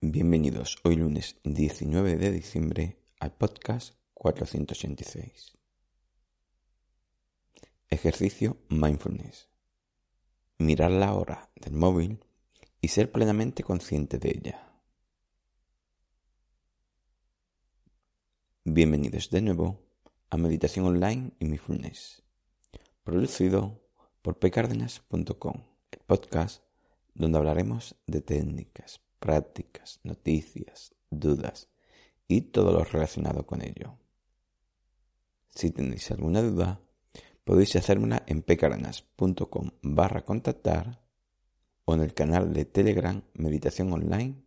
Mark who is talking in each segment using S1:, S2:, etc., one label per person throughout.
S1: Bienvenidos hoy lunes 19 de diciembre al podcast 486. Ejercicio Mindfulness. Mirar la hora del móvil y ser plenamente consciente de ella. Bienvenidos de nuevo a Meditación Online y Mindfulness, producido por pcardenas.com, el podcast donde hablaremos de técnicas, prácticas, noticias, dudas y todo lo relacionado con ello. Si tenéis alguna duda, podéis hacérmela en pecaranas.com barra contactar o en el canal de Telegram Meditación Online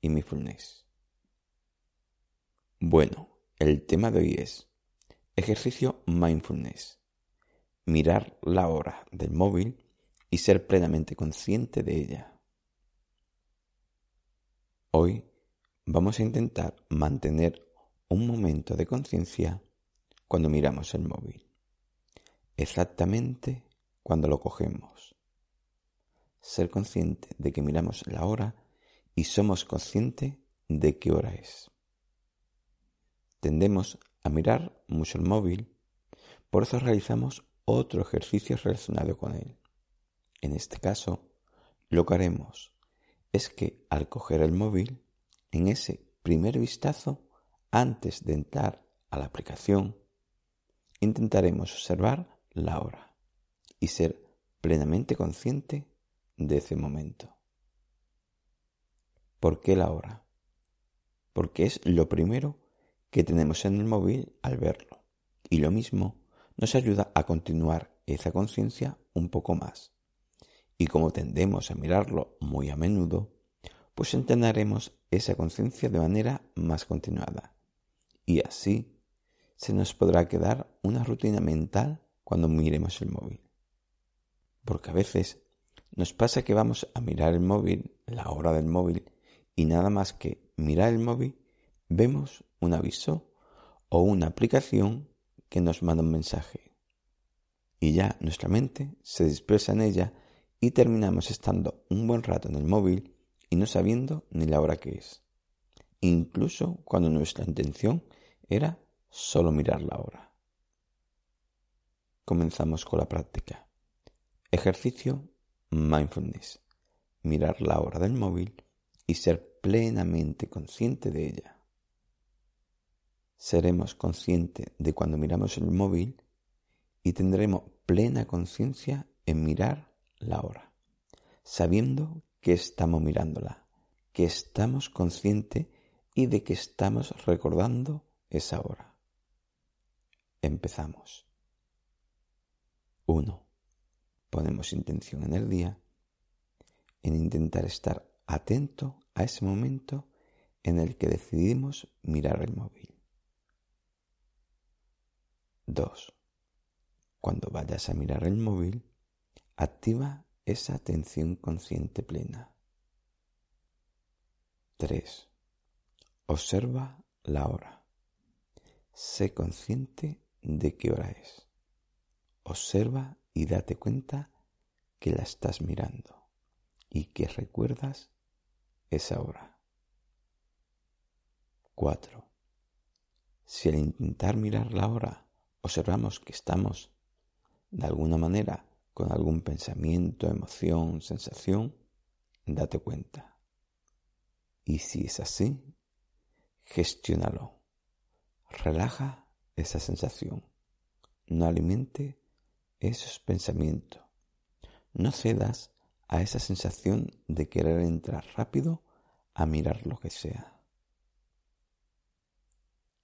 S1: y Mindfulness. Bueno, el tema de hoy es ejercicio mindfulness. Mirar la hora del móvil y ser plenamente consciente de ella. Hoy vamos a intentar mantener un momento de conciencia cuando miramos el móvil. Exactamente cuando lo cogemos. Ser consciente de que miramos la hora y somos conscientes de qué hora es. Tendemos a mirar mucho el móvil, por eso realizamos otro ejercicio relacionado con él. En este caso, lo que haremos es que al coger el móvil, en ese primer vistazo, antes de entrar a la aplicación, intentaremos observar la hora y ser plenamente consciente de ese momento. ¿Por qué la hora? Porque es lo primero que tenemos en el móvil al verlo y lo mismo nos ayuda a continuar esa conciencia un poco más y como tendemos a mirarlo muy a menudo, pues entrenaremos esa conciencia de manera más continuada. Y así se nos podrá quedar una rutina mental cuando miremos el móvil. Porque a veces nos pasa que vamos a mirar el móvil, la hora del móvil, y nada más que mirar el móvil, vemos un aviso o una aplicación que nos manda un mensaje. Y ya nuestra mente se dispersa en ella y terminamos estando un buen rato en el móvil y no sabiendo ni la hora que es, incluso cuando nuestra intención era solo mirar la hora. Comenzamos con la práctica. Ejercicio mindfulness. Mirar la hora del móvil y ser plenamente consciente de ella. Seremos conscientes de cuando miramos el móvil y tendremos plena conciencia en mirar la hora, sabiendo que estamos mirándola, que estamos conscientes y de que estamos recordando esa hora. Empezamos. 1. Ponemos intención en el día en intentar estar atento a ese momento en el que decidimos mirar el móvil. 2. Cuando vayas a mirar el móvil, Activa esa atención consciente plena. 3. Observa la hora. Sé consciente de qué hora es. Observa y date cuenta que la estás mirando y que recuerdas esa hora. 4. Si al intentar mirar la hora observamos que estamos de alguna manera con algún pensamiento, emoción, sensación, date cuenta. Y si es así, gestiónalo. Relaja esa sensación. No alimente esos pensamientos. No cedas a esa sensación de querer entrar rápido a mirar lo que sea.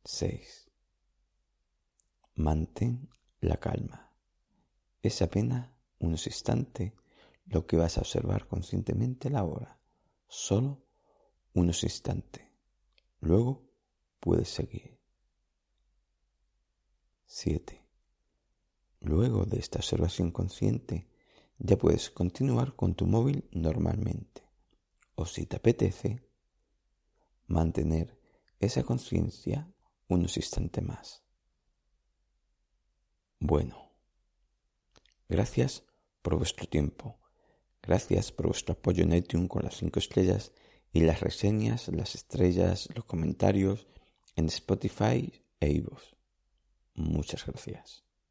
S1: 6. Mantén la calma. Esa pena unos instantes lo que vas a observar conscientemente la hora, solo unos instantes. Luego puedes seguir. 7. Luego de esta observación consciente, ya puedes continuar con tu móvil normalmente. O si te apetece, mantener esa conciencia unos instantes más. Bueno, gracias por vuestro tiempo. Gracias por vuestro apoyo en iTunes con las 5 estrellas y las reseñas, las estrellas, los comentarios en Spotify e iVoox. Muchas gracias.